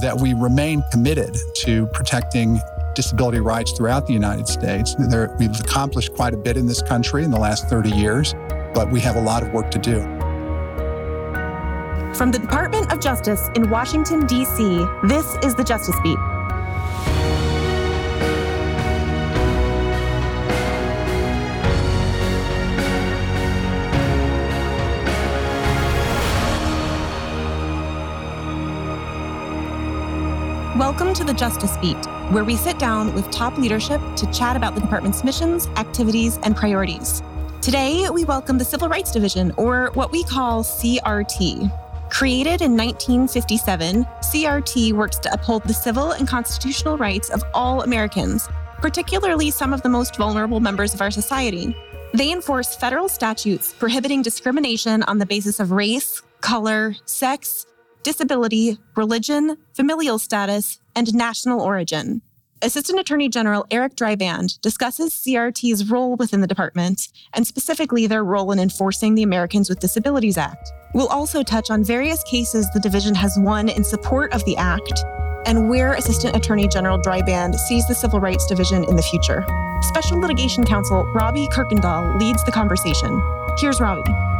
that we remain committed to protecting disability rights throughout the United States. There, we've accomplished quite a bit in this country in the last 30 years, but we have a lot of work to do. From the Department of Justice in Washington, D.C., this is the Justice Beat. Welcome to the Justice Beat, where we sit down with top leadership to chat about the department's missions, activities, and priorities. Today, we welcome the Civil Rights Division, or what we call CRT. Created in 1957, CRT works to uphold the civil and constitutional rights of all Americans, particularly some of the most vulnerable members of our society. They enforce federal statutes prohibiting discrimination on the basis of race, color, sex, disability, religion, familial status, and national origin. Assistant Attorney General Eric Dreiband discusses CRT's role within the department and specifically their role in enforcing the Americans with Disabilities Act. We'll also touch on various cases the division has won in support of the act and where Assistant Attorney General Dreiband sees the Civil Rights Division in the future. Special Litigation Counsel Robbie Kirkendall leads the conversation. Here's Robbie.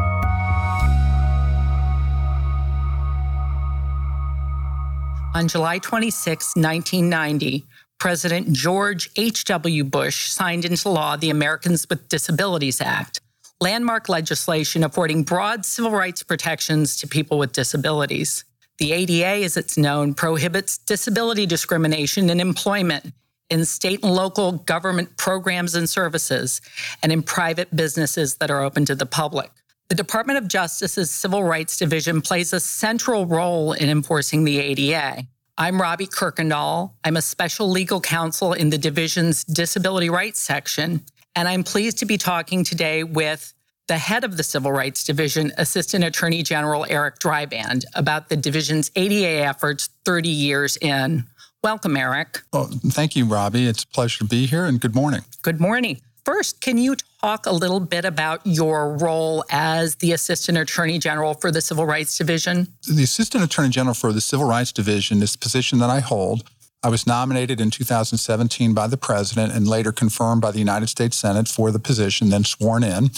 On July 26, 1990, President George H.W. Bush signed into law the Americans with Disabilities Act, landmark legislation affording broad civil rights protections to people with disabilities. The ADA, as it's known, prohibits disability discrimination in employment, in state and local government programs and services, and in private businesses that are open to the public. The Department of Justice's Civil Rights Division plays a central role in enforcing the ADA. I'm Robbie Kirkendall. I'm a special legal counsel in the division's Disability Rights section, and I'm pleased to be talking today with the head of the Civil Rights Division, Assistant Attorney General Eric Dreiband, about the division's ADA efforts 30 years in. Welcome, Eric. Well, thank you, Robbie. It's a pleasure to be here, and good morning. Good morning. First, can you talk a little bit about your role as the Assistant Attorney General for the Civil Rights Division? The Assistant Attorney General for the Civil Rights Division is the position that I hold. I was nominated in 2017 by the President and later confirmed by the United States Senate for the position, then sworn in.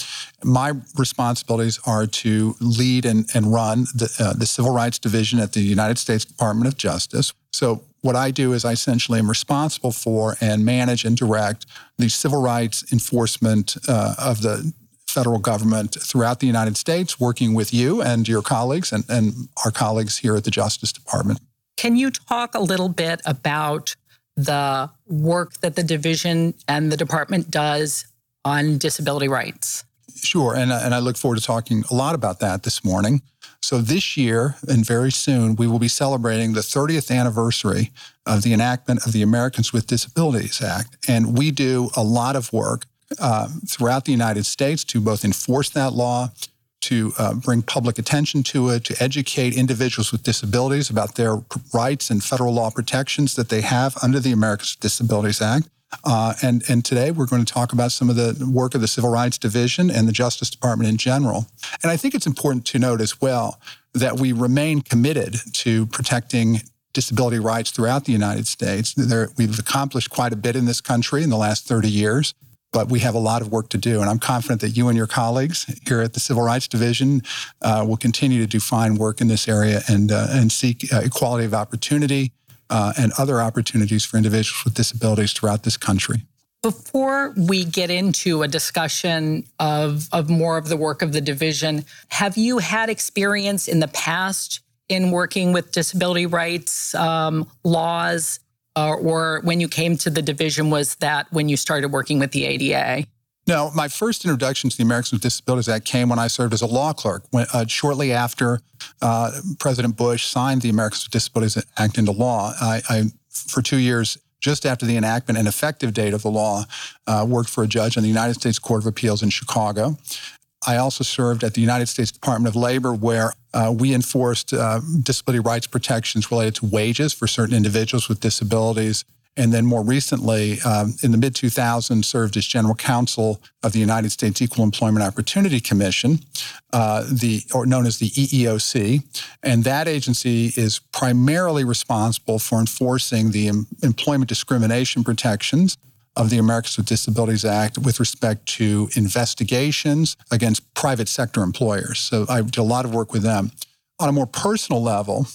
My responsibilities are to lead and, and run the, uh, the Civil Rights Division at the United States Department of Justice. So, what I do is I essentially am responsible for and manage and direct the civil rights enforcement uh, of the federal government throughout the United States, working with you and your colleagues and, and our colleagues here at the Justice Department. Can you talk a little bit about the work that the division and the department does on disability rights? Sure. And, and I look forward to talking a lot about that this morning. So, this year and very soon, we will be celebrating the 30th anniversary of the enactment of the Americans with Disabilities Act. And we do a lot of work uh, throughout the United States to both enforce that law, to uh, bring public attention to it, to educate individuals with disabilities about their rights and federal law protections that they have under the Americans with Disabilities Act. Uh, and, and today we're going to talk about some of the work of the Civil Rights Division and the Justice Department in general. And I think it's important to note as well that we remain committed to protecting disability rights throughout the United States. There, we've accomplished quite a bit in this country in the last 30 years, but we have a lot of work to do. And I'm confident that you and your colleagues here at the Civil Rights Division uh, will continue to do fine work in this area and, uh, and seek uh, equality of opportunity uh, and other opportunities for individuals with disabilities throughout this country. Before we get into a discussion of, of more of the work of the division, have you had experience in the past in working with disability rights um, laws? Uh, or when you came to the division, was that when you started working with the ADA? No, my first introduction to the Americans with Disabilities Act came when I served as a law clerk. When, uh, shortly after uh, President Bush signed the Americans with Disabilities Act into law, I, I, for two years, just after the enactment and effective date of the law, uh, worked for a judge on the United States Court of Appeals in Chicago. I also served at the United States Department of Labor, where uh, we enforced uh, disability rights protections related to wages for certain individuals with disabilities and then more recently, um, in the mid 2000s, served as general counsel of the United States Equal Employment Opportunity Commission, uh, the or known as the EEOC, and that agency is primarily responsible for enforcing the em- employment discrimination protections of the Americans with Disabilities Act with respect to investigations against private sector employers. So I do a lot of work with them. On a more personal level,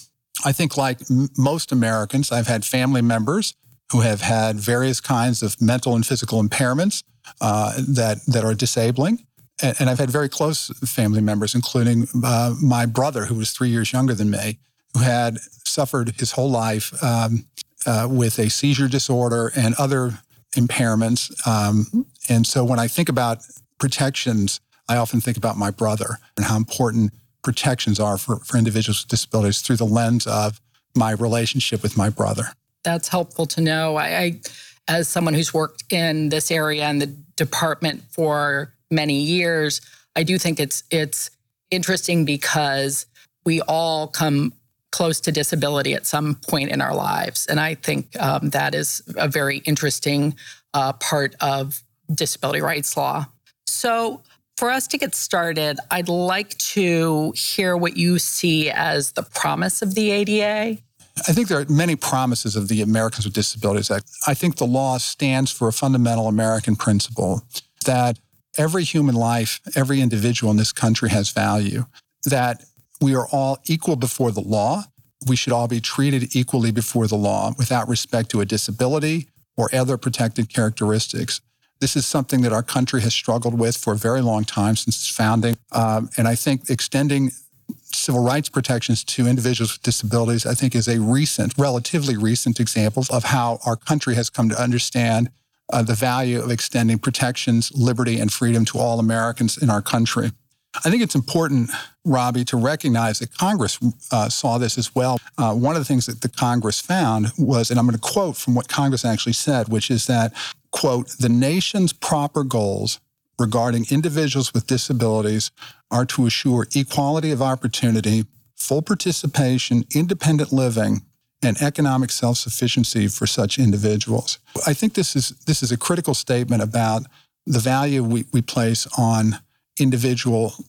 I think, like m- most Americans, I've had family members who have had various kinds of mental and physical impairments uh, that that are disabling. And, and, I've had very close family members, including uh, my brother, who was three years younger than me, who had suffered his whole life um, uh, with a seizure disorder and other impairments. Um, and so when I think about protections, I often think about my brother and how important protections are for, for individuals with disabilities through the lens of my relationship with my brother that's helpful to know. I, I, as someone who's worked in this area and the department for many years, I do think it's it's interesting because we all come close to disability at some point in our lives, and I think um, that is a very interesting uh, part of disability rights law. So. For us to get started, I'd like to hear what you see as the promise of the ADA I think there are many promises of the Americans with Disabilities Act. I think the law stands for a fundamental American principle that every human life, every individual in this country has value, that we are all equal before the law. We should all be treated equally before the law without respect to a disability or other protected characteristics. This is something that our country has struggled with for a very long time since its founding. Um, and I think extending civil rights protections to individuals with disabilities, I think, is a recent, relatively recent example of how our country has come to understand uh, the value of extending protections, liberty, and freedom to all Americans in our country. I think it's important, Robbie, to recognize that Congress uh, saw this as well. Uh, one of the things that the Congress found was, and I'm going to quote from what Congress actually said, which is that, quote, the nation's proper goals regarding individuals with disabilities are to assure equality of opportunity, full participation, independent living, and economic self-sufficiency for such individuals. I think this is this is a critical statement about the value we, we place on individuals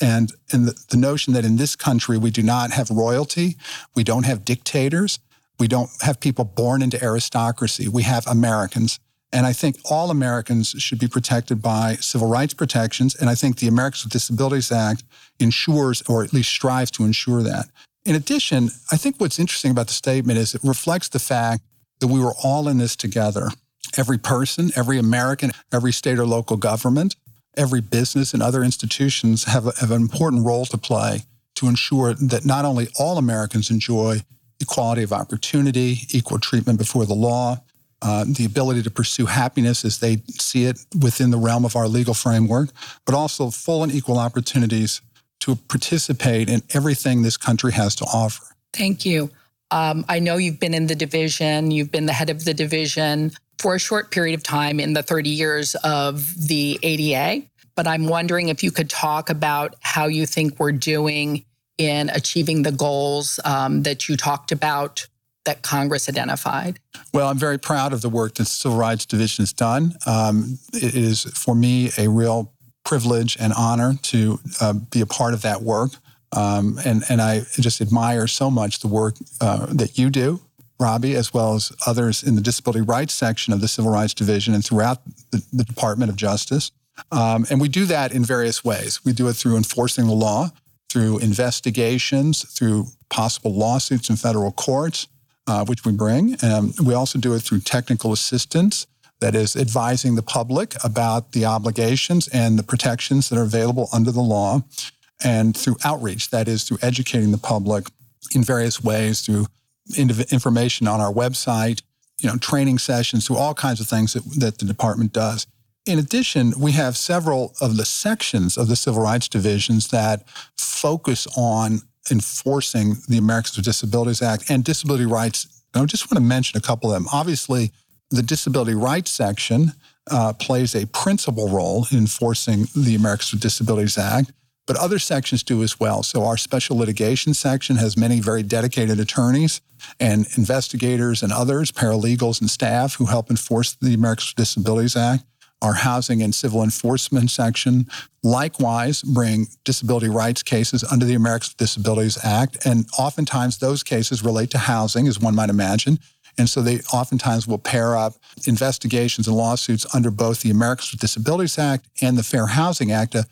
and, and the, the notion that in this country we do not have royalty, we don't have dictators, we don't have people born into aristocracy. We have Americans. And I think all Americans should be protected by civil rights protections. And I think the Americans with Disabilities Act ensures, or at least strives to ensure that. In addition, I think what's interesting about the statement is it reflects the fact that we were all in this together. Every person, every American, every state or local government, every business and other institutions have, a, have an important role to play to ensure that not only all Americans enjoy equality of opportunity, equal treatment before the law, uh, the ability to pursue happiness as they see it within the realm of our legal framework, but also full and equal opportunities to participate in everything this country has to offer. Thank you. Um, I know you've been in the division, you've been the head of the division for a short period of time in the 30 years of the ADA, but I'm wondering if you could talk about how you think we're doing in achieving the goals um, that you talked about that Congress identified? Well, I'm very proud of the work that the Civil Rights Division has done. Um, it is, for me, a real privilege and honor to uh, be a part of that work. Um, and, and I just admire so much the work uh, that you do, Robbie, as well as others in the disability rights section of the Civil Rights Division and throughout the, the Department of Justice. Um, and we do that in various ways. We do it through enforcing the law, through investigations, through possible lawsuits in federal courts, uh, which we bring. Um, we also do it through technical assistance, that is, advising the public about the obligations and the protections that are available under the law, and through outreach, that is, through educating the public in various ways, through information on our website, you know, training sessions, through all kinds of things that, that the department does. In addition, we have several of the sections of the civil rights divisions that focus on enforcing the Americans with Disabilities Act and disability rights. And I just want to mention a couple of them. Obviously, the disability rights section uh, plays a principal role in enforcing the Americans with Disabilities Act. but other sections do as well. So our special litigation section has many very dedicated attorneys and investigators and others, paralegals and staff who help enforce the Americans with Disabilities Act. Our housing and civil enforcement section likewise bring disability rights cases under the Americans with Disabilities Act. And oftentimes those cases relate to housing, as one might imagine. And so they oftentimes will pair up investigations and lawsuits under both the Americans with Disabilities Act and the Fair Housing Act, a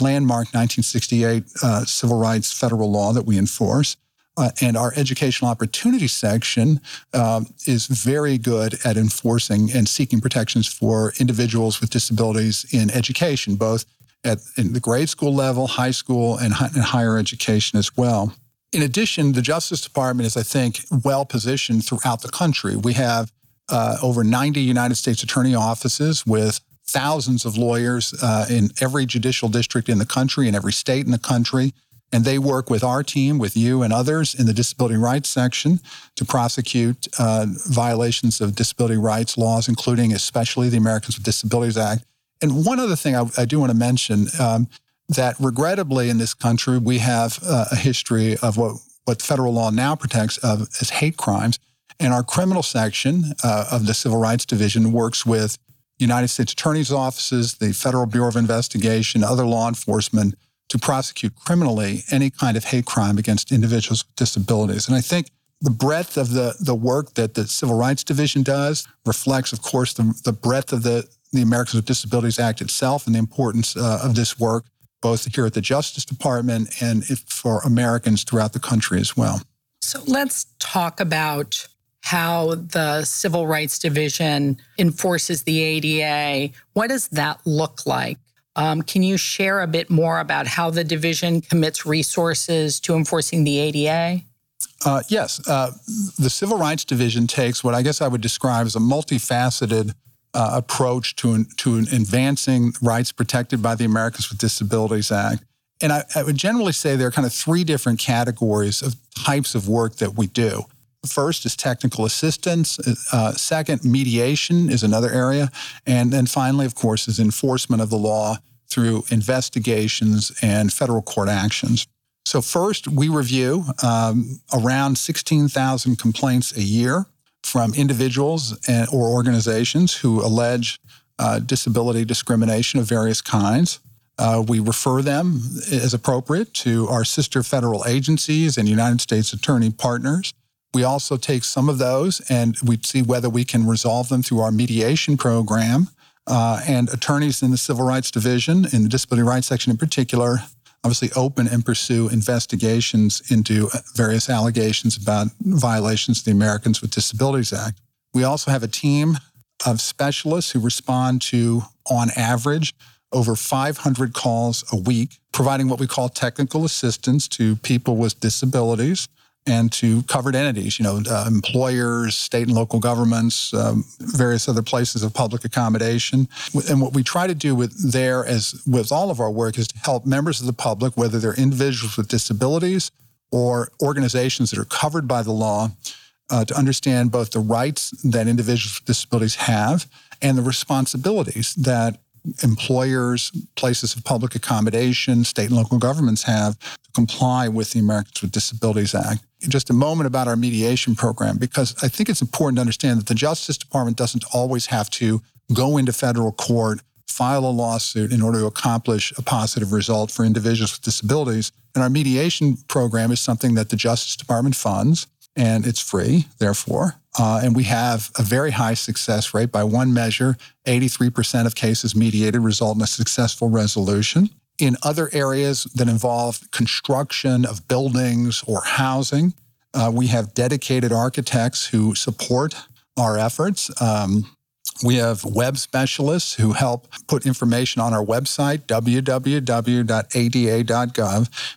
landmark 1968 uh, civil rights federal law that we enforce. Uh, and our educational opportunity section um, is very good at enforcing and seeking protections for individuals with disabilities in education, both at the grade school level, high school, and, and higher education as well. In addition, the Justice Department is, I think, well positioned throughout the country. We have uh, over 90 United States attorney offices with thousands of lawyers uh, in every judicial district in the country, in every state in the country. And they work with our team, with you and others in the disability rights section to prosecute uh, violations of disability rights laws, including especially the Americans with Disabilities Act. And one other thing I, I do want to mention um, that regrettably in this country, we have uh, a history of what, what federal law now protects of as hate crimes. And our criminal section uh, of the Civil Rights Division works with United States Attorney's offices, the Federal Bureau of Investigation, other law enforcement to prosecute criminally any kind of hate crime against individuals with disabilities. And I think the breadth of the, the work that the Civil Rights Division does reflects, of course, the, the breadth of the, the Americans with Disabilities Act itself and the importance uh, of this work, both here at the Justice Department and for Americans throughout the country as well. So let's talk about how the Civil Rights Division enforces the ADA. What does that look like? Um, can you share a bit more about how the division commits resources to enforcing the ADA? Uh, yes. Uh, the Civil Rights Division takes what I guess I would describe as a multifaceted uh, approach to, to advancing rights protected by the Americans with Disabilities Act. And I, I would generally say there are kind of three different categories of types of work that we do. First is technical assistance. Uh, second, mediation is another area. And then finally, of course, is enforcement of the law through investigations and federal court actions. So, first, we review um, around 16,000 complaints a year from individuals and, or organizations who allege uh, disability discrimination of various kinds. Uh, we refer them as appropriate to our sister federal agencies and United States attorney partners. We also take some of those and we see whether we can resolve them through our mediation program. Uh, and attorneys in the Civil Rights Division, in the Disability Rights Section in particular, obviously open and pursue investigations into various allegations about violations of the Americans with Disabilities Act. We also have a team of specialists who respond to, on average, over 500 calls a week, providing what we call technical assistance to people with disabilities and to covered entities, you know, uh, employers, state and local governments, um, various other places of public accommodation. And what we try to do with there, as with all of our work, is to help members of the public, whether they're individuals with disabilities or organizations that are covered by the law, uh, to understand both the rights that individuals with disabilities have and the responsibilities that employers, places of public accommodation, state and local governments have to comply with the Americans with Disabilities Act. Just a moment about our mediation program, because I think it's important to understand that the Justice Department doesn't always have to go into federal court, file a lawsuit in order to accomplish a positive result for individuals with disabilities. And our mediation program is something that the Justice Department funds and it's free, therefore. Uh, and we have a very high success rate. By one measure, 83% of cases mediated result in a successful resolution. In other areas that involve construction of buildings or housing, uh, we have dedicated architects who support our efforts. Um, we have web specialists who help put information on our website, www.ada.gov.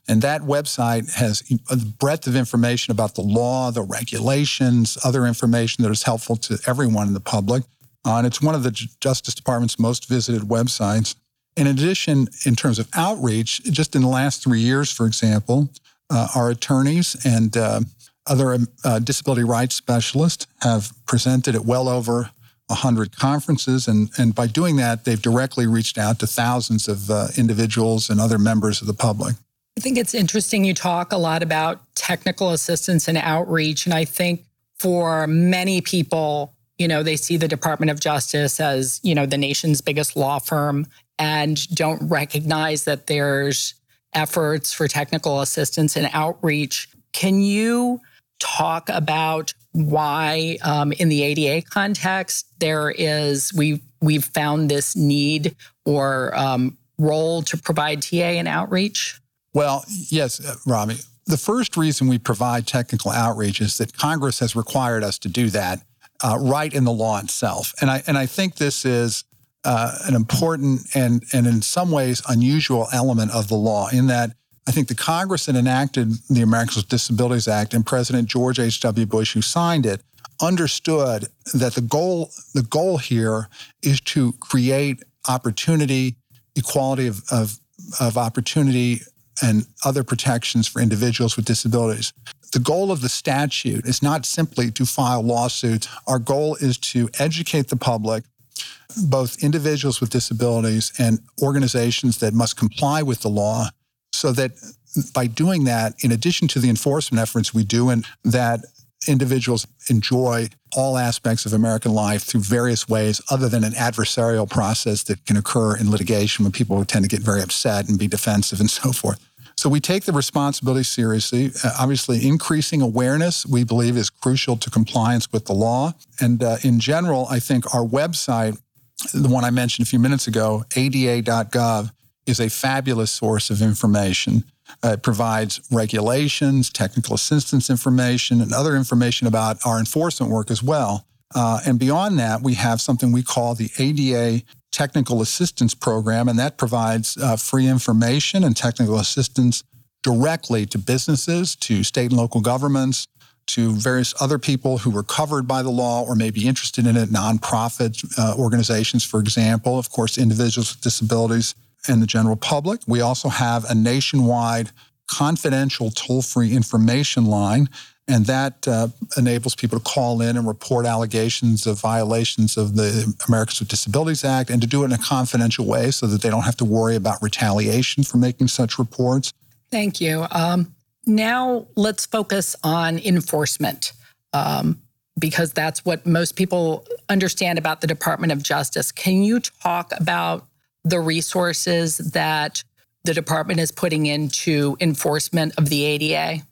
And that website has a breadth of information about the law, the regulations, other information that is helpful to everyone in the public. Uh, and it's one of the Justice Department's most visited websites. In addition, in terms of outreach, just in the last three years, for example, uh, our attorneys and uh, other uh, disability rights specialists have presented at well over 100 conferences. And, and by doing that, they've directly reached out to thousands of uh, individuals and other members of the public. I think it's interesting you talk a lot about technical assistance and outreach. And I think for many people, you know, they see the Department of Justice as, you know, the nation's biggest law firm and don't recognize that there's efforts for technical assistance and outreach. Can you talk about why, um, in the ADA context, there is we we've found this need or um, role to provide TA and outreach? Well, yes, uh, Robbie. The first reason we provide technical outreach is that Congress has required us to do that uh, right in the law itself, and I and I think this is uh, an important and and in some ways unusual element of the law in that I think the Congress that enacted the Americans with Disabilities Act and President George H.W. Bush, who signed it, understood that the goal the goal here is to create opportunity, equality of, of, of opportunity and other protections for individuals with disabilities. The goal of the statute is not simply to file lawsuits. Our goal is to educate the public, both individuals with disabilities and organizations that must comply with the law, so that by doing that, in addition to the enforcement efforts we do, and that individuals enjoy all aspects of American life through various ways other than an adversarial process that can occur in litigation when people tend to get very upset and be defensive and so forth. So we take the responsibility seriously. Uh, obviously, increasing awareness we believe is crucial to compliance with the law. And uh, in general, I think our website, the one I mentioned a few minutes ago, ada.gov, is a fabulous source of information. Uh, it provides regulations, technical assistance information, and other information about our enforcement work as well. Uh, and beyond that, we have something we call the ADA Technical Assistance Program, and that provides uh, free information and technical assistance directly to businesses, to state and local governments, to various other people who were covered by the law or may be interested in it, nonprofit uh, organizations, for example, of course, individuals with disabilities and the general public. We also have a nationwide confidential toll free information line, and that uh, enables people to call in and report allegations of violations of the Americans with Disabilities Act and to do it in a confidential way so that they don't have to worry about retaliation for making such reports. Thank you. Um, now let's focus on enforcement. Um, because that's what most people understand about the Department of Justice. Can you talk about the resources that the department is putting into enforcement of the ADA?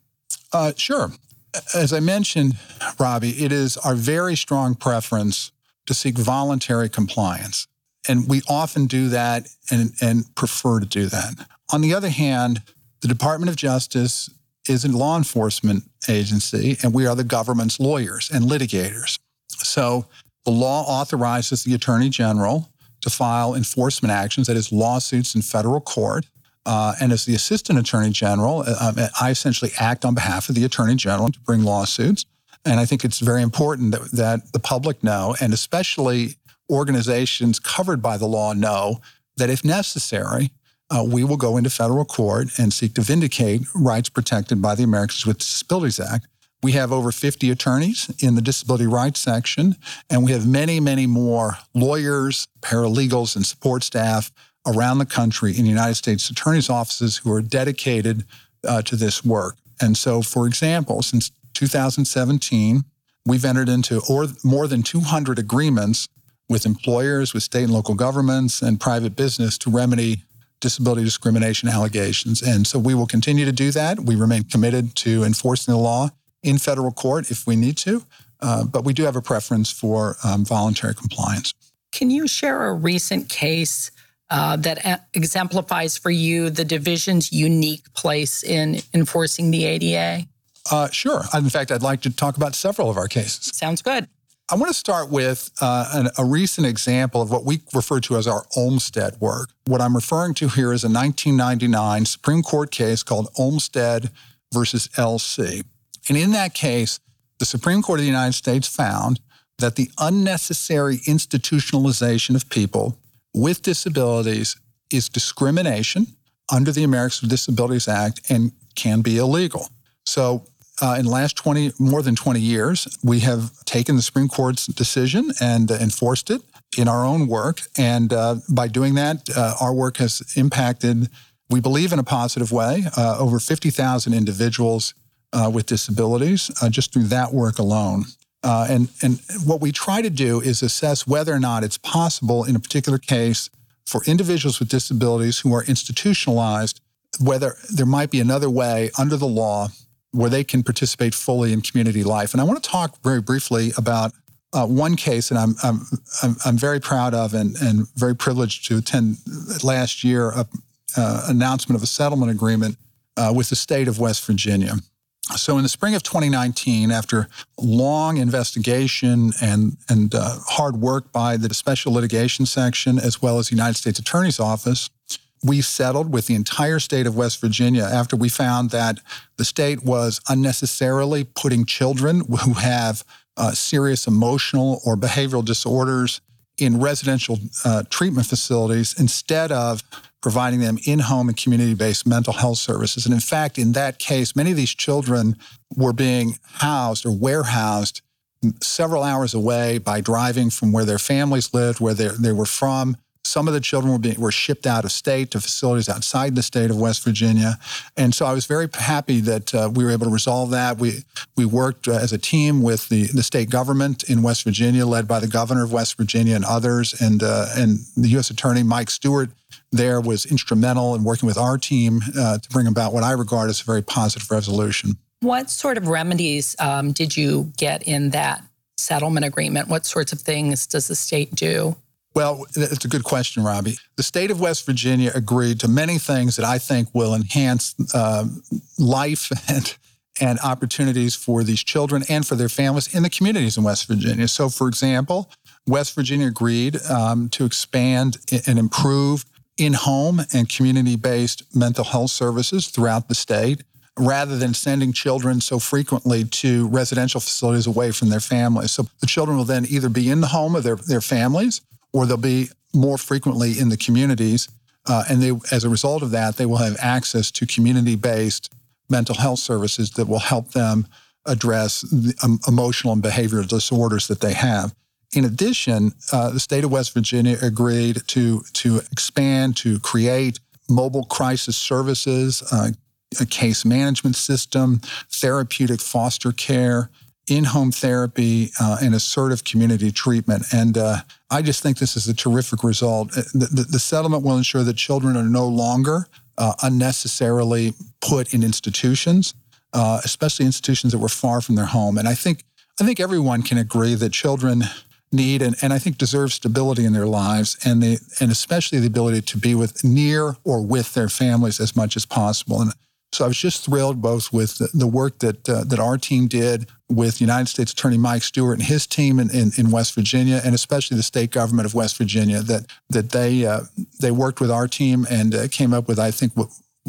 Uh, sure. As I mentioned, Robbie, it is our very strong preference to seek voluntary compliance. And we often do that and, and prefer to do that. On the other hand, the Department of Justice is a law enforcement agency, and we are the government's lawyers and litigators. So the law authorizes the Attorney General to file enforcement actions, that is, lawsuits in federal court. Uh, and as the Assistant Attorney General, uh, um, I essentially act on behalf of the Attorney General to bring lawsuits. And I think it's very important that, that the public know, and especially organizations covered by the law know, that if necessary, uh, we will go into federal court and seek to vindicate rights protected by the Americans with Disabilities Act. We have over 50 attorneys in the disability rights section, and we have many, many more lawyers, paralegals, and support staff around the country in the United States attorneys' offices who are dedicated uh, to this work. And so, for example, since 2017, we've entered into or, more than 200 agreements with employers, with state and local governments, and private business to remedy disability discrimination allegations. And so we will continue to do that. We remain committed to enforcing the law in federal court if we need to, uh, but we do have a preference for um, voluntary compliance. Can you share a recent case uh, that a- exemplifies for you the division's unique place in enforcing the ADA? Uh, sure. In fact, I'd like to talk about several of our cases. Sounds good. I want to start with uh, an, a recent example of what we refer to as our Olmstead work. What I'm referring to here is a 1999 Supreme Court case called Olmstead versus LC. And in that case, the Supreme Court of the United States found that the unnecessary institutionalization of people with disabilities is discrimination under the Americans with Disabilities Act and can be illegal. So uh, in the last 20, more than 20 years, we have taken the Supreme Court's decision and uh, enforced it in our own work. And uh, by doing that, uh, our work has impacted, we believe in a positive way, uh, over 50,000 individuals uh, with disabilities just through that work alone. and, and what we try to do is assess whether or not it's possible in a particular case for individuals with disabilities who are institutionalized, whether there might be another way under the law where they can participate fully in community life. And I want to talk very briefly about uh, one case that I'm, I'm, I'm, I'm, very proud of and, and very privileged to attend last year, a uh, announcement of a settlement agreement uh, with the state of West Virginia. So in the spring of 2019, after long investigation and, and uh, hard work by the Special Litigation Section, as well as the United States Attorney's Office, we settled with the entire state of West Virginia after we found that the state was unnecessarily putting children who have uh, serious emotional or behavioral disorders in residential uh, treatment facilities instead of providing them in home and community based mental health services. And in fact, in that case, many of these children were being housed or warehoused several hours away by driving from where their families lived, where they they were from, some of the children were being were shipped out of state to facilities outside the state of West Virginia, and so I was very happy that uh, we were able to resolve that. We we worked uh, as a team with the the state government in West Virginia, led by the governor of West Virginia and others, and uh, and the U.S. Attorney Mike Stewart there was instrumental in working with our team uh, to bring about what I regard as a very positive resolution. What sort of remedies um, did you get in that settlement agreement? What sorts of things does the state do? Well, it's a good question, Robbie. The state of West Virginia agreed to many things that I think will enhance uh, life and and opportunities for these children and for their families in the communities in West Virginia. So, for example, West Virginia agreed um, to expand and improve in home and community based mental health services throughout the state rather than sending children so frequently to residential facilities away from their families. So the children will then either be in the home of their, their families or they'll be more frequently in the communities. Uh, and they, as a result of that, they will have access to community based mental health services that will help them address the um, emotional and behavioral disorders that they have. In addition, uh, the state of West Virginia agreed to, to expand, to create mobile crisis services, uh, a case management system, therapeutic foster care, in home therapy uh, and assertive community treatment. And uh, I just think this is a terrific result. Uh, the, the, the settlement will ensure that children are no longer uh, unnecessarily put in institutions, especially institutions that were far from their home. And I think I think everyone can agree that children need and, and I think deserve stability in their lives and the and especially the ability to be with near or with their families as much as possible. And so I was just thrilled both with the, work that uh, that our team did with United States Attorney Mike Stewart and his team in, in, in, West Virginia, and especially the state government of West Virginia, that that they uh, they worked with our team and uh, came up with, I think,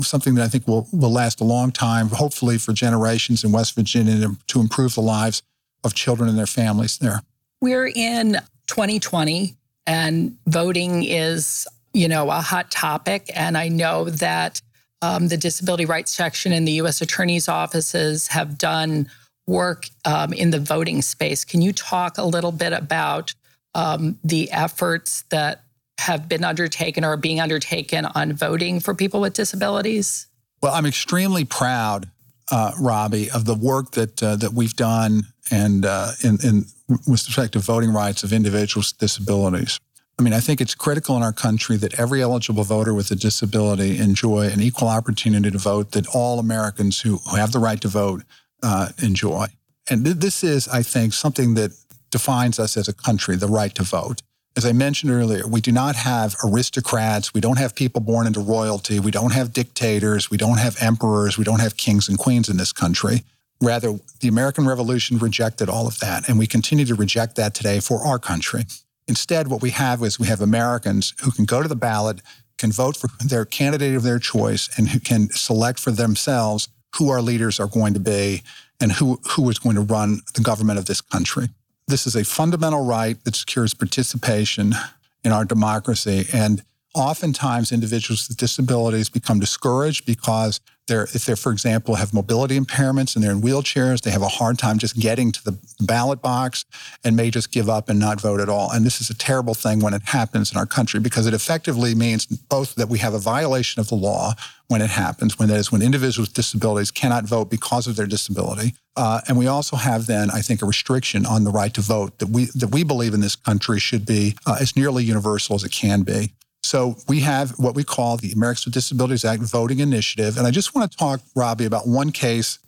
something that I think will will last a long time, hopefully for generations in West Virginia to improve the lives of children and their families there. We're in 2020, and voting is you know a hot topic, and I know that um, the disability rights section in the U.S. Attorney's offices have done work um, in the voting space. Can you talk a little bit about um, the efforts that have been undertaken or are being undertaken on voting for people with disabilities? Well, I'm extremely proud, uh, Robbie, of the work that uh, that we've done and uh, in, in with respect to voting rights of individuals with disabilities. I mean, I think it's critical in our country that every eligible voter with a disability enjoy an equal opportunity to vote, that all Americans who, who have the right to vote uh, enjoy. And th- this is, I think, something that defines us as a country, the right to vote. As I mentioned earlier, we do not have aristocrats. We don't have people born into royalty. We don't have dictators. We don't have emperors. We don't have kings and queens in this country. Rather, the American Revolution rejected all of that, and we continue to reject that today for our country. Instead, what we have is we have Americans who can go to the ballot, can vote for their candidate of their choice, and who can select for themselves who our leaders are going to be and who, who is going to run the government of this country. This is a fundamental right that secures participation in our democracy. And oftentimes, individuals with disabilities become discouraged because they're, if they're, for example, have mobility impairments and they're in wheelchairs, they have a hard time just getting to the ballot box and may just give up and not vote at all. And this is a terrible thing when it happens in our country because it effectively means both that we have a violation of the law when it happens, when that is when individuals with disabilities cannot vote because of their disability. Uh, and we also have then, I think, a restriction on the right to vote that we that we believe in this country should be uh, as nearly universal as it can be. So we have what we call the Americans with Disabilities Act voting initiative. And I just want to talk, Robbie, about one case,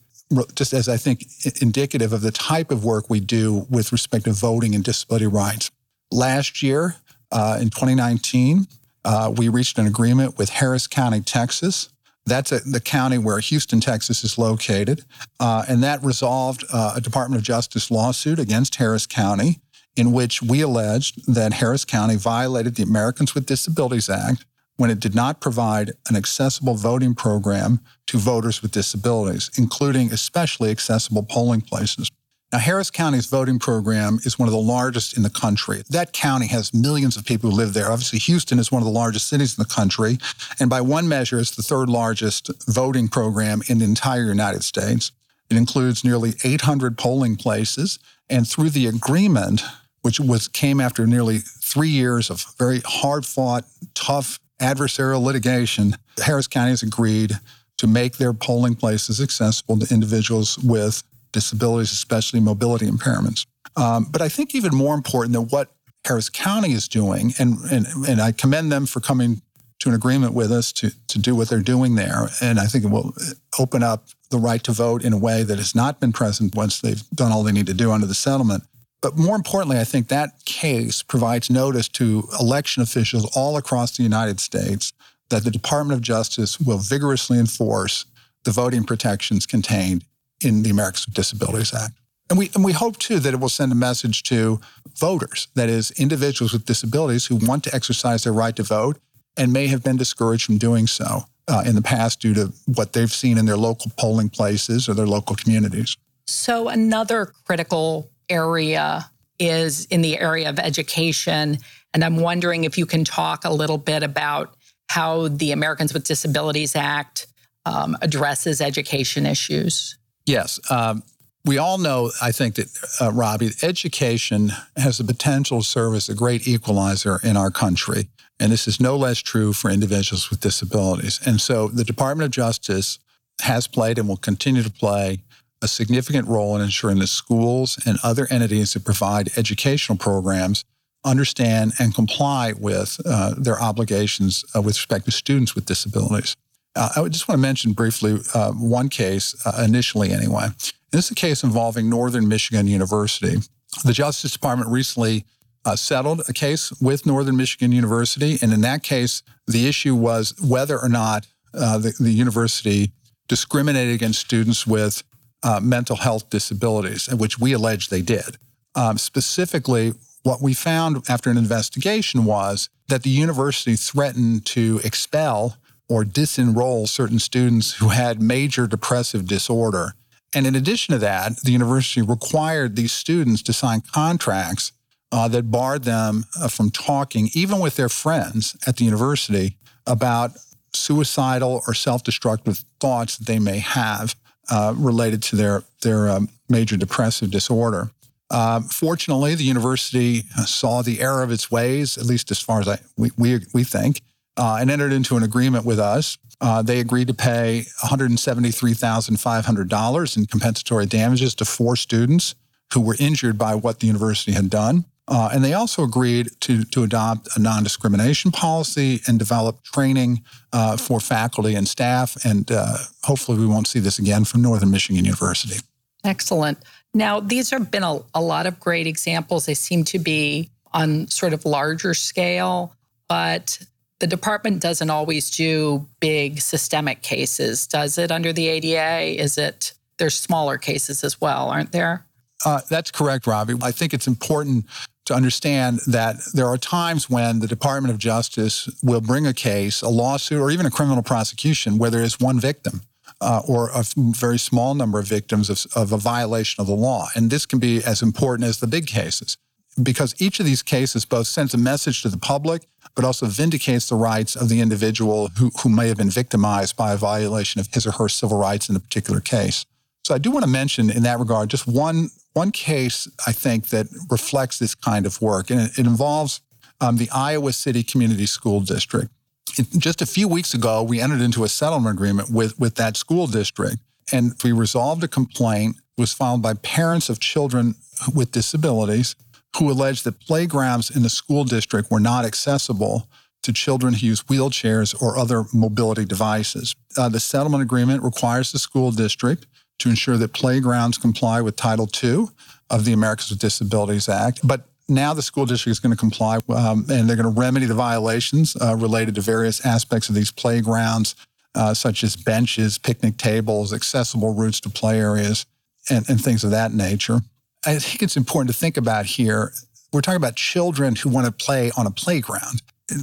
just as I think indicative of the type of work we do with respect to voting and disability rights. Last year, uh, in 2019, uh, we reached an agreement with Harris County, Texas. That's a, the county where Houston, Texas is located. Uh, and that resolved uh, a Department of Justice lawsuit against Harris County in which we alleged that Harris County violated the Americans with Disabilities Act when it did not provide an accessible voting program to voters with disabilities, including especially accessible polling places. Now, Harris County's voting program is one of the largest in the country. That county has millions of people who live there. Obviously, Houston is one of the largest cities in the country. And by one measure, it's the third largest voting program in the entire United States. It includes nearly 800 polling places. And through the agreement which was came after nearly three years of very hard fought, tough adversarial litigation. Harris County has agreed to make their polling places accessible to individuals with disabilities, especially mobility impairments. Um, but I think even more important than what Harris County is doing, and, and, and I commend them for coming to an agreement with us to, to do what they're doing there. And I think it will open up the right to vote in a way that has not been present once they've done all they need to do under the settlement. But more importantly, I think that case provides notice to election officials all across the United States that the Department of Justice will vigorously enforce the voting protections contained in the Americans with Disabilities Act. And we, and we hope too that it will send a message to voters, that is, individuals with disabilities who want to exercise their right to vote and may have been discouraged from doing so uh, in the past due to what they've seen in their local polling places or their local communities. So, another critical area is in the area of education. And I'm wondering if you can talk a little bit about how the Americans with Disabilities Act um, addresses education issues. Yes. Um, we all know, I think, that, uh, Robbie, education has the potential to serve as a great equalizer in our country. And this is no less true for individuals with disabilities. And so the Department of Justice has played and will continue to play a significant role in ensuring that schools and other entities that provide educational programs understand and comply with uh, their obligations uh, with respect to students with disabilities. Uh, I just want to mention briefly uh, one case, uh, initially anyway. This is a case involving Northern Michigan University. The Justice Department recently uh, settled a case with Northern Michigan University, and in that case, the issue was whether or not the, the university discriminated against students with uh, mental health disabilities, which we allege they did. Um, specifically, what we found after an investigation was that the university threatened to expel or disenroll certain students who had major depressive disorder. And in addition to that, the university required these students to sign contracts uh, that barred them uh, from talking, even with their friends at the university, about suicidal or self destructive thoughts that they may have uh, related to their their um, major depressive disorder. Uh, fortunately, the university saw the error of its ways, at least as far as I we we, we think, uh, and entered into an agreement with us. Uh, they agreed to pay $173,500 in compensatory damages to four students who were injured by what the university had done. Uh, and they also agreed to, to adopt a non discrimination policy and develop training uh, for faculty and staff. And uh, hopefully, we won't see this again from Northern Michigan University. Excellent. Now, these have been a, a lot of great examples. They seem to be on sort of larger scale, but the department doesn't always do big systemic cases, does it, under the ADA? Is it, there's smaller cases as well, aren't there? Uh, that's correct, Robbie. I think it's important to understand that there are times when the Department of Justice will bring a case, a lawsuit, or even a criminal prosecution where there is one victim. Uh, or a very small number of victims of, of, a violation of the law. And this can be as important as the big cases because each of these cases both sends a message to the public but also vindicates the rights of the individual who, who may have been victimized by a violation of his or her civil rights in a particular case. So I do want to mention in that regard just one one case I think that reflects this kind of work, and it, it involves um, the Iowa City Community School District. It, just a few weeks ago, we entered into a settlement agreement with with that school district, and we resolved a complaint was filed by parents of children with disabilities who alleged that playgrounds in the school district were not accessible to children who use wheelchairs or other mobility devices. Uh, the settlement agreement requires the school district to ensure that playgrounds comply with Title II of the Americans with Disabilities Act. But now the school district is going to comply um, and they're going to remedy the violations uh, related to various aspects of these playgrounds, uh, such as benches, picnic tables, accessible routes to play areas, and, and things of that nature. I think it's important to think about here. We're talking about children who want to play on a playground.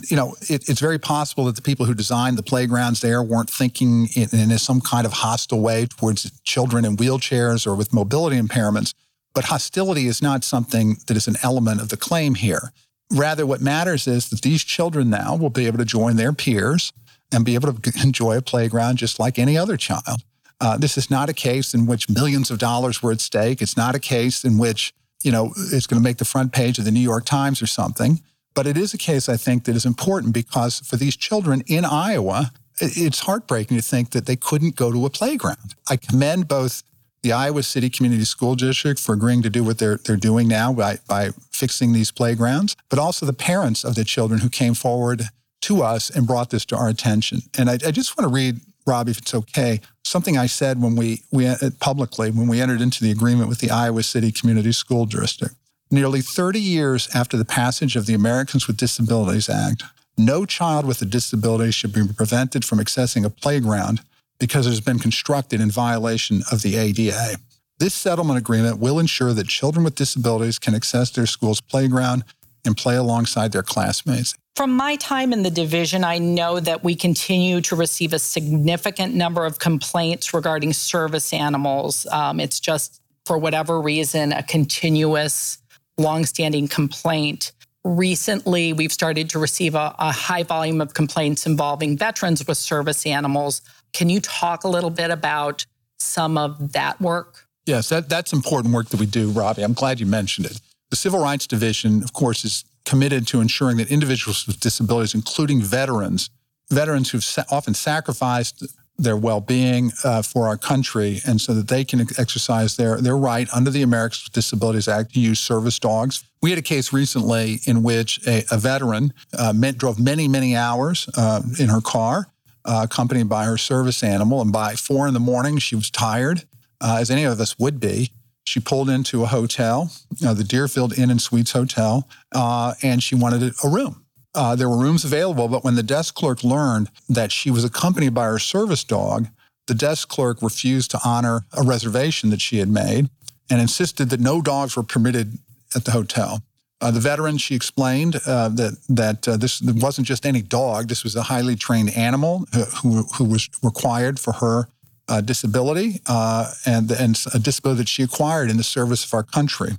You know, it, it's very possible that the people who designed the playgrounds there weren't thinking in, in some kind of hostile way towards children in wheelchairs or with mobility impairments. But hostility is not something that is an element of the claim here. Rather, what matters is that these children now will be able to join their peers and be able to enjoy a playground just like any other child. Uh, this is not a case in which millions of dollars were at stake. It's not a case in which, you know, it's going to make the front page of the New York Times or something. But it is a case, I think, that is important because for these children in Iowa, it's heartbreaking to think that they couldn't go to a playground. I commend both the Iowa City Community School District for agreeing to do what they're, they're doing now by, by fixing these playgrounds, but also the parents of the children who came forward to us and brought this to our attention. And I, I just want to read Rob, if it's okay, something I said when we, we uh, publicly, when we entered into the agreement with the Iowa City Community School District. Nearly 30 years after the passage of the Americans with Disabilities Act, no child with a disability should be prevented from accessing a playground because it has been constructed in violation of the ADA. This settlement agreement will ensure that children with disabilities can access their school's playground and play alongside their classmates. From my time in the division, I know that we continue to receive a significant number of complaints regarding service animals. Um, it's just, for whatever reason, a continuous, longstanding complaint. Recently, we've started to receive a, a high volume of complaints involving veterans with service animals. Can you talk a little bit about some of that work? Yes, that, that's important work that we do, Robbie. I'm glad you mentioned it. The Civil Rights Division, of course, is committed to ensuring that individuals with disabilities, including veterans, veterans who've sa- often sacrificed their well-being uh, for our country, and so that they can exercise their their right under the Americans with Disabilities Act to use service dogs. We had a case recently in which a, a veteran uh, met, drove many many hours uh, in her car, uh, accompanied by her service animal, and by four in the morning she was tired, uh, as any of us would be. She pulled into a hotel, uh, the Deerfield Inn and Suites Hotel, uh, and she wanted a room. Uh, there were rooms available, but when the desk clerk learned that she was accompanied by her service dog, the desk clerk refused to honor a reservation that she had made and insisted that no dogs were permitted at the hotel. Uh, the veteran, she explained uh, that that uh, this wasn't just any dog. This was a highly trained animal who, who, who was required for her uh, disability uh, and, and a disability that she acquired in the service of our country.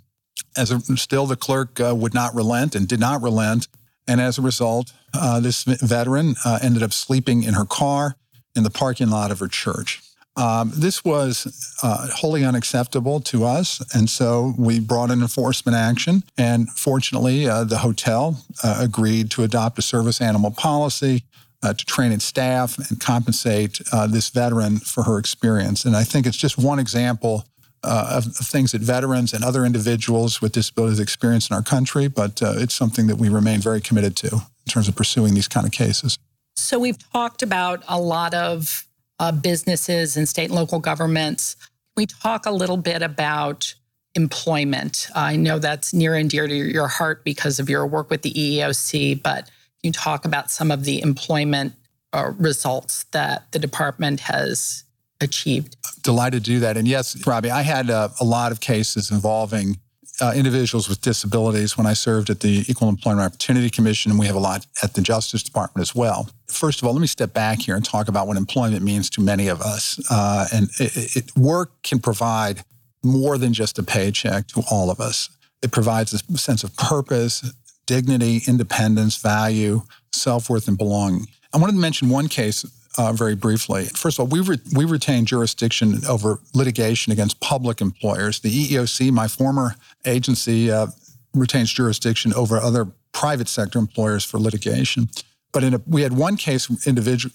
As a, still, the clerk uh, would not relent and did not relent. And as a result, uh, this veteran uh, ended up sleeping in her car in the parking lot of her church. Um, this was uh, wholly unacceptable to us. And so we brought an enforcement action. And fortunately, the hotel agreed to adopt a service animal policy uh, to train its staff and compensate uh, this veteran for her experience. And I think it's just one example uh, of, of, things that veterans and other individuals with disabilities experience in our country, but uh, it's something that we remain very committed to in terms of pursuing these kind of cases. So we've talked about a lot of uh, businesses and state and local governments. We talk a little bit about employment. I know that's near and dear to your heart because of your work with the EEOC, but you talk about some of the employment uh, results that the department has achieved? Delighted to do that. And yes, Robbie, I had uh, a lot of cases involving uh, individuals with disabilities when I served at the Equal Employment Opportunity Commission, and we have a lot at the Justice Department as well. First of all, let me step back here and talk about what employment means to many of us. Uh, and it, it, work can provide more than just a paycheck to all of us. It provides a sense of purpose, dignity, independence, value, self worth, and belonging. I wanted to mention one case uh, very briefly. First of all, we, re- we retain jurisdiction over litigation against public employers. The EEOC, my former agency, uh, retains jurisdiction over other private sector employers for litigation. But a, we had one case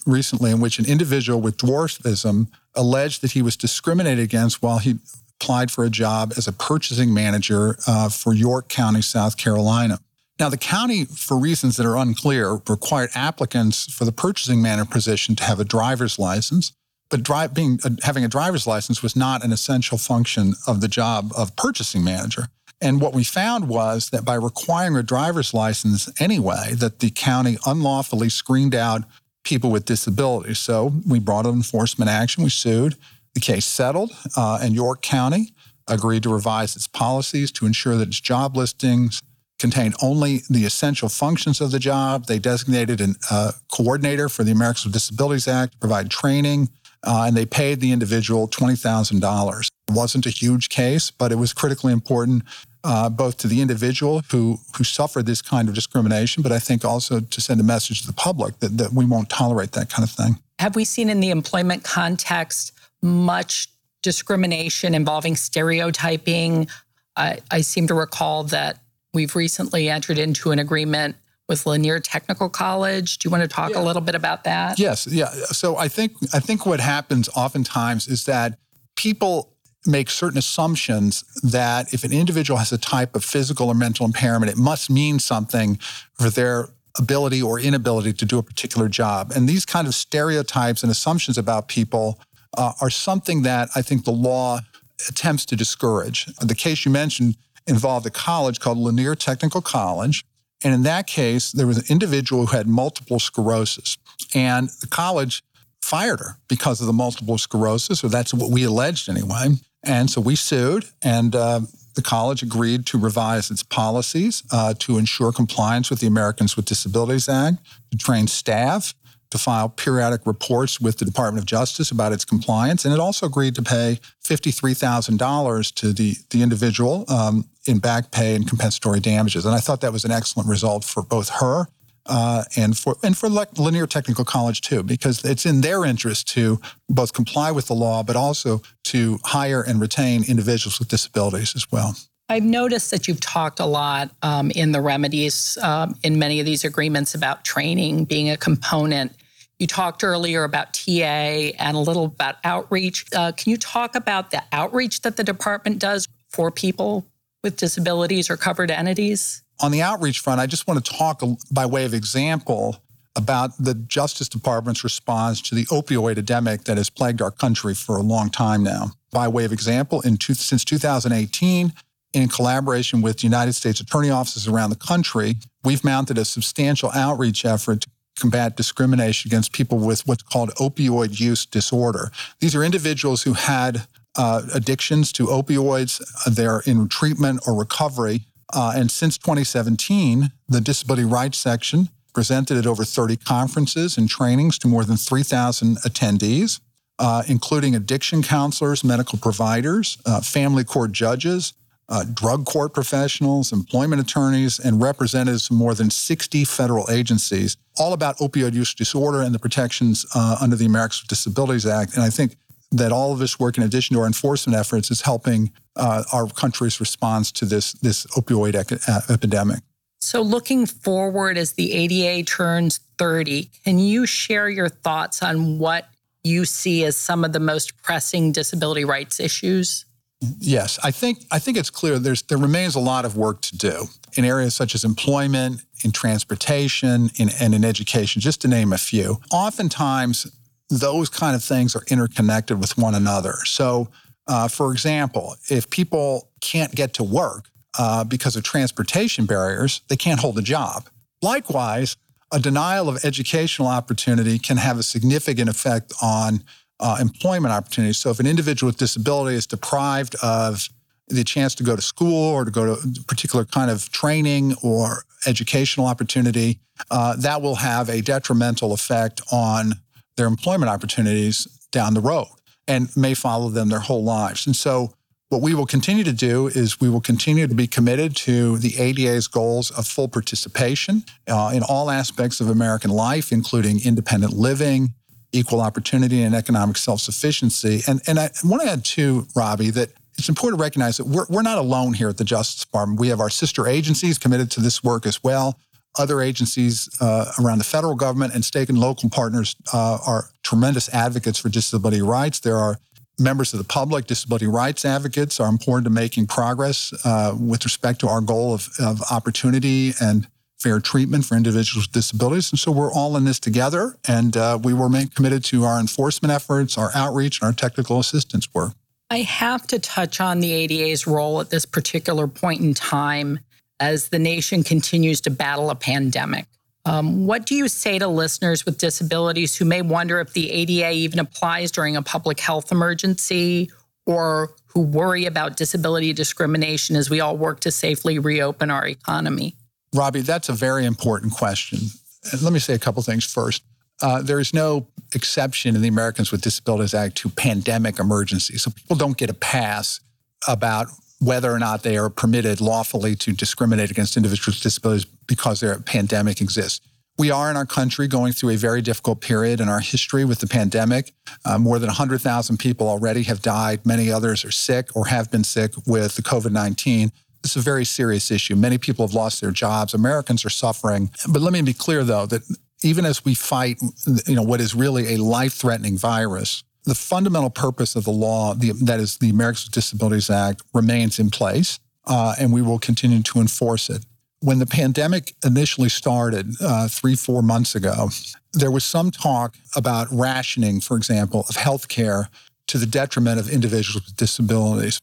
recently in which an individual with dwarfism alleged that he was discriminated against while he applied for a job as a purchasing manager uh, for York County, South Carolina. Now, the county, for reasons that are unclear, required applicants for the purchasing manager position to have a driver's license. But being, uh, having a driver's license was not an essential function of the job of purchasing manager. And what we found was that by requiring a driver's license anyway, that the county unlawfully screened out people with disabilities. So we brought an enforcement action. We sued. The case settled, uh, and York County agreed to revise its policies to ensure that its job listings contained only the essential functions of the job. They designated a uh, coordinator for the Americans with Disabilities Act to provide training, uh, and they paid the individual $20,000. It wasn't a huge case, but it was critically important uh, both to the individual who who suffered this kind of discrimination, but I think also to send a message to the public that, that we won't tolerate that kind of thing. Have we seen in the employment context much discrimination involving stereotyping? I, I seem to recall that we've recently entered into an agreement with Lanier Technical College. Do you want to talk yeah. a little bit about that? Yes, yeah. So I think I think what happens oftentimes is that people make certain assumptions that if an individual has a type of physical or mental impairment, it must mean something for their ability or inability to do a particular job. And these kind of stereotypes and assumptions about people uh, are something that I think the law attempts to discourage. The case you mentioned involved a college called Lanier Technical College. And in that case, there was an individual who had multiple sclerosis. And the college fired her because of the multiple sclerosis, or that's what we alleged anyway. And so we sued, and uh, the college agreed to revise its policies uh, to ensure compliance with the Americans with Disabilities Act, to train staff, to file periodic reports with the Department of Justice about its compliance. And it also agreed to pay $53,000 to the, the individual um, in back pay and compensatory damages. And I thought that was an excellent result for both her uh, and for and for Lanier Technical College too, because it's in their interest to both comply with the law, but also to hire and retain individuals with disabilities as well. I've noticed that you've talked a lot um, in the remedies um, in many of these agreements about training being a component. You talked earlier about TA and a little about outreach. Uh, can you talk about the outreach that the department does for people with disabilities or covered entities? On the outreach front, I just want to talk by way of example about the Justice Department's response to the opioid epidemic that has plagued our country for a long time now. By way of example, in two, since 2018, in collaboration with United States attorney offices around the country, we've mounted a substantial outreach effort to combat discrimination against people with what's called opioid use disorder. These are individuals who had uh, addictions to opioids. They're in treatment or recovery uh, and since 2017, the Disability Rights Section presented at over 30 conferences and trainings to more than 3,000 attendees, uh, including addiction counselors, medical providers, uh, family court judges, uh, drug court professionals, employment attorneys, and representatives from more than 60 federal agencies, all about opioid use disorder and the protections uh, under the Americans with Disabilities Act. And I think that all of this work, in addition to our enforcement efforts, is helping uh, our country's response to this this opioid ec- epidemic. So, looking forward as the ADA turns 30, can you share your thoughts on what you see as some of the most pressing disability rights issues? Yes, I think I think it's clear there's there remains a lot of work to do in areas such as employment, in transportation, in, and in education, just to name a few. Oftentimes, those kind of things are interconnected with one another. So, uh, for example, if people can't get to work uh, because of transportation barriers, they can't hold a job. Likewise, a denial of educational opportunity can have a significant effect on uh, employment opportunities. So, if an individual with disability is deprived of the chance to go to school or to go to a particular kind of training or educational opportunity, uh, that will have a detrimental effect on their employment opportunities down the road and may follow them their whole lives. And so What we will continue to do is we will continue to be committed to the ADA's goals of full participation uh, in all aspects of American life, including independent living, equal opportunity, and economic self sufficiency. And, and I want to add, too, Robbie, that it's important to recognize that we're, we're not alone here at the Justice Department. We have our sister agencies committed to this work as well. Other agencies uh, around the federal government and state and local partners uh, are tremendous advocates for disability rights. There are members of the public, disability rights advocates are important to making progress uh, with respect to our goal of, of opportunity and fair treatment for individuals with disabilities. And so we're all in this together, and uh, we were committed to our enforcement efforts, our outreach, and our technical assistance work. I have to touch on the ADA's role at this particular point in time as the nation continues to battle a pandemic. Um, what do you say to listeners with disabilities who may wonder if the ADA even applies during a public health emergency or who worry about disability discrimination as we all work to safely reopen our economy? Robbie, that's a very important question. let me say a couple things first. Uh, there is no exception in the Americans with Disabilities Act to pandemic emergencies. So people don't get a pass about whether or not they are permitted lawfully to discriminate against individuals with disabilities because their pandemic exists. We are in our country going through a very difficult period in our history with the pandemic. Uh, more than 100,000 people already have died. Many others are sick or have been sick with the COVID 19. It's a very serious issue. Many people have lost their jobs. Americans are suffering. But let me be clear, though, that even as we fight, you know, what is really a life-threatening virus, the fundamental purpose of the law, the, that is the Americans with Disabilities Act, remains in place, uh, and we will continue to enforce it. When the pandemic initially started uh, three, four months ago, there was some talk about rationing, for example, of health care to the detriment of individuals with disabilities.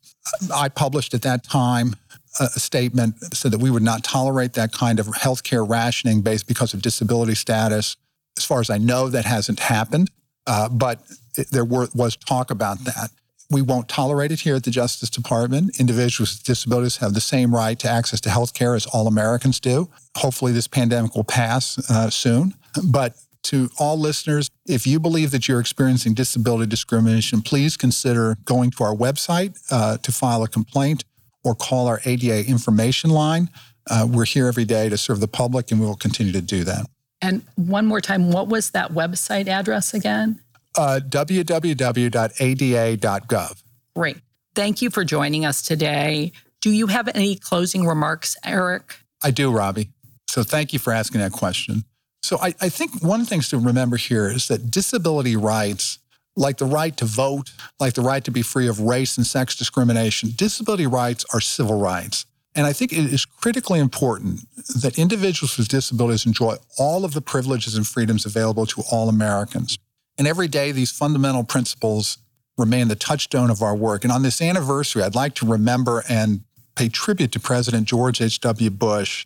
I published at that time a statement said that we would not tolerate that kind of healthcare rationing based because of disability status. As far as I know, that hasn't happened, uh, but there were, was talk about that. We won't tolerate it here at the Justice Department. Individuals with disabilities have the same right to access to health care as all Americans do. Hopefully, this pandemic will pass uh, soon. But to all listeners, if you believe that you're experiencing disability discrimination, please consider going to our website uh, to file a complaint or call our ADA information line. Uh, we're here every day to serve the public, and we will continue to do that. And one more time, what was that website address again? Uh, www.ada.gov. Great. Thank you for joining us today. Do you have any closing remarks, Eric? I do, Robbie. So thank you for asking that question. So I, I think one of the things to remember here is that disability rights like the right to vote, like the right to be free of race and sex discrimination, disability rights are civil rights. And I think it is critically important that individuals with disabilities enjoy all of the privileges and freedoms available to all Americans. And every day, these fundamental principles remain the touchstone of our work. And on this anniversary, I'd like to remember and pay tribute to President George H.W. Bush.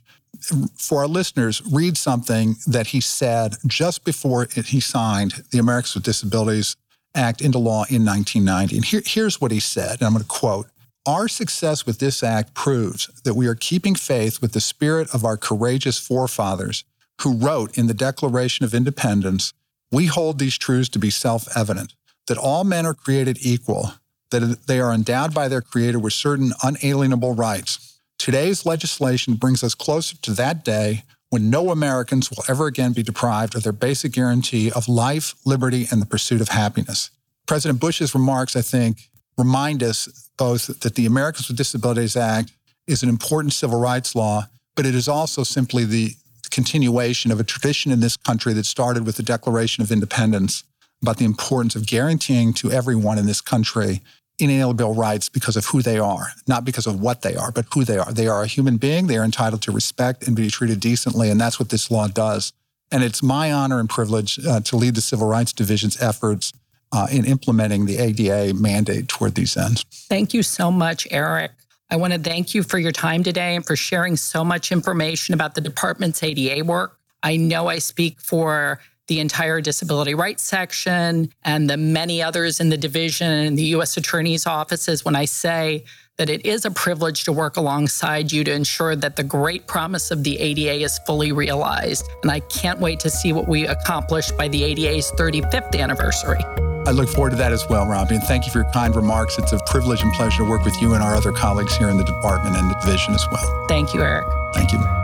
For our listeners, read something that he said just before he signed the Americans with Disabilities Act into law in 1990. And here, here's what he said, and I'm going to quote Our success with this act proves that we are keeping faith with the spirit of our courageous forefathers who wrote in the Declaration of Independence We hold these truths to be self evident that all men are created equal, that they are endowed by their Creator with certain unalienable rights. Today's legislation brings us closer to that day when no Americans will ever again be deprived of their basic guarantee of life, liberty, and the pursuit of happiness. President Bush's remarks, I think, remind us both that the Americans with Disabilities Act is an important civil rights law, but it is also simply the continuation of a tradition in this country that started with the Declaration of Independence about the importance of guaranteeing to everyone in this country inalienable rights because of who they are, not because of what they are, but who they are. They are a human being. They are entitled to respect and be treated decently. And that's what this law does. And it's my honor and privilege uh, to lead the Civil Rights Division's efforts uh, in implementing the ADA mandate toward these ends. Thank you so much, Eric. I want to thank you for your time today and for sharing so much information about the department's ADA work. I know I speak for the entire disability rights section and the many others in the division and the U.S. Attorney's offices when I say that it is a privilege to work alongside you to ensure that the great promise of the ADA is fully realized. And I can't wait to see what we accomplish by the ADA's 35th anniversary. I look forward to that as well, Robbie. And thank you for your kind remarks. It's a privilege and pleasure to work with you and our other colleagues here in the department and the division as well. Thank you, Eric. Thank you.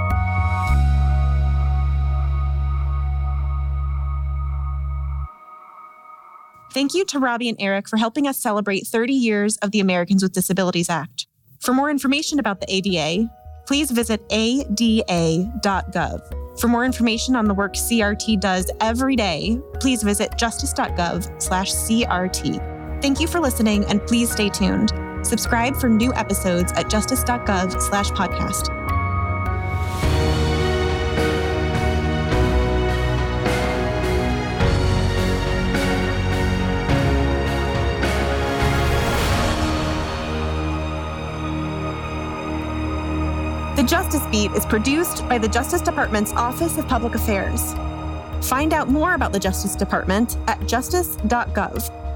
Thank you to Robbie and Eric for helping us celebrate 30 years of the Americans with Disabilities Act. For more information about the ADA, please visit ada.gov. For more information on the work CRT does every day, please visit justice.gov/crt. Thank you for listening and please stay tuned. Subscribe for new episodes at justice.gov/podcast. The Justice Beat is produced by the Justice Department's Office of Public Affairs. Find out more about the Justice Department at justice.gov.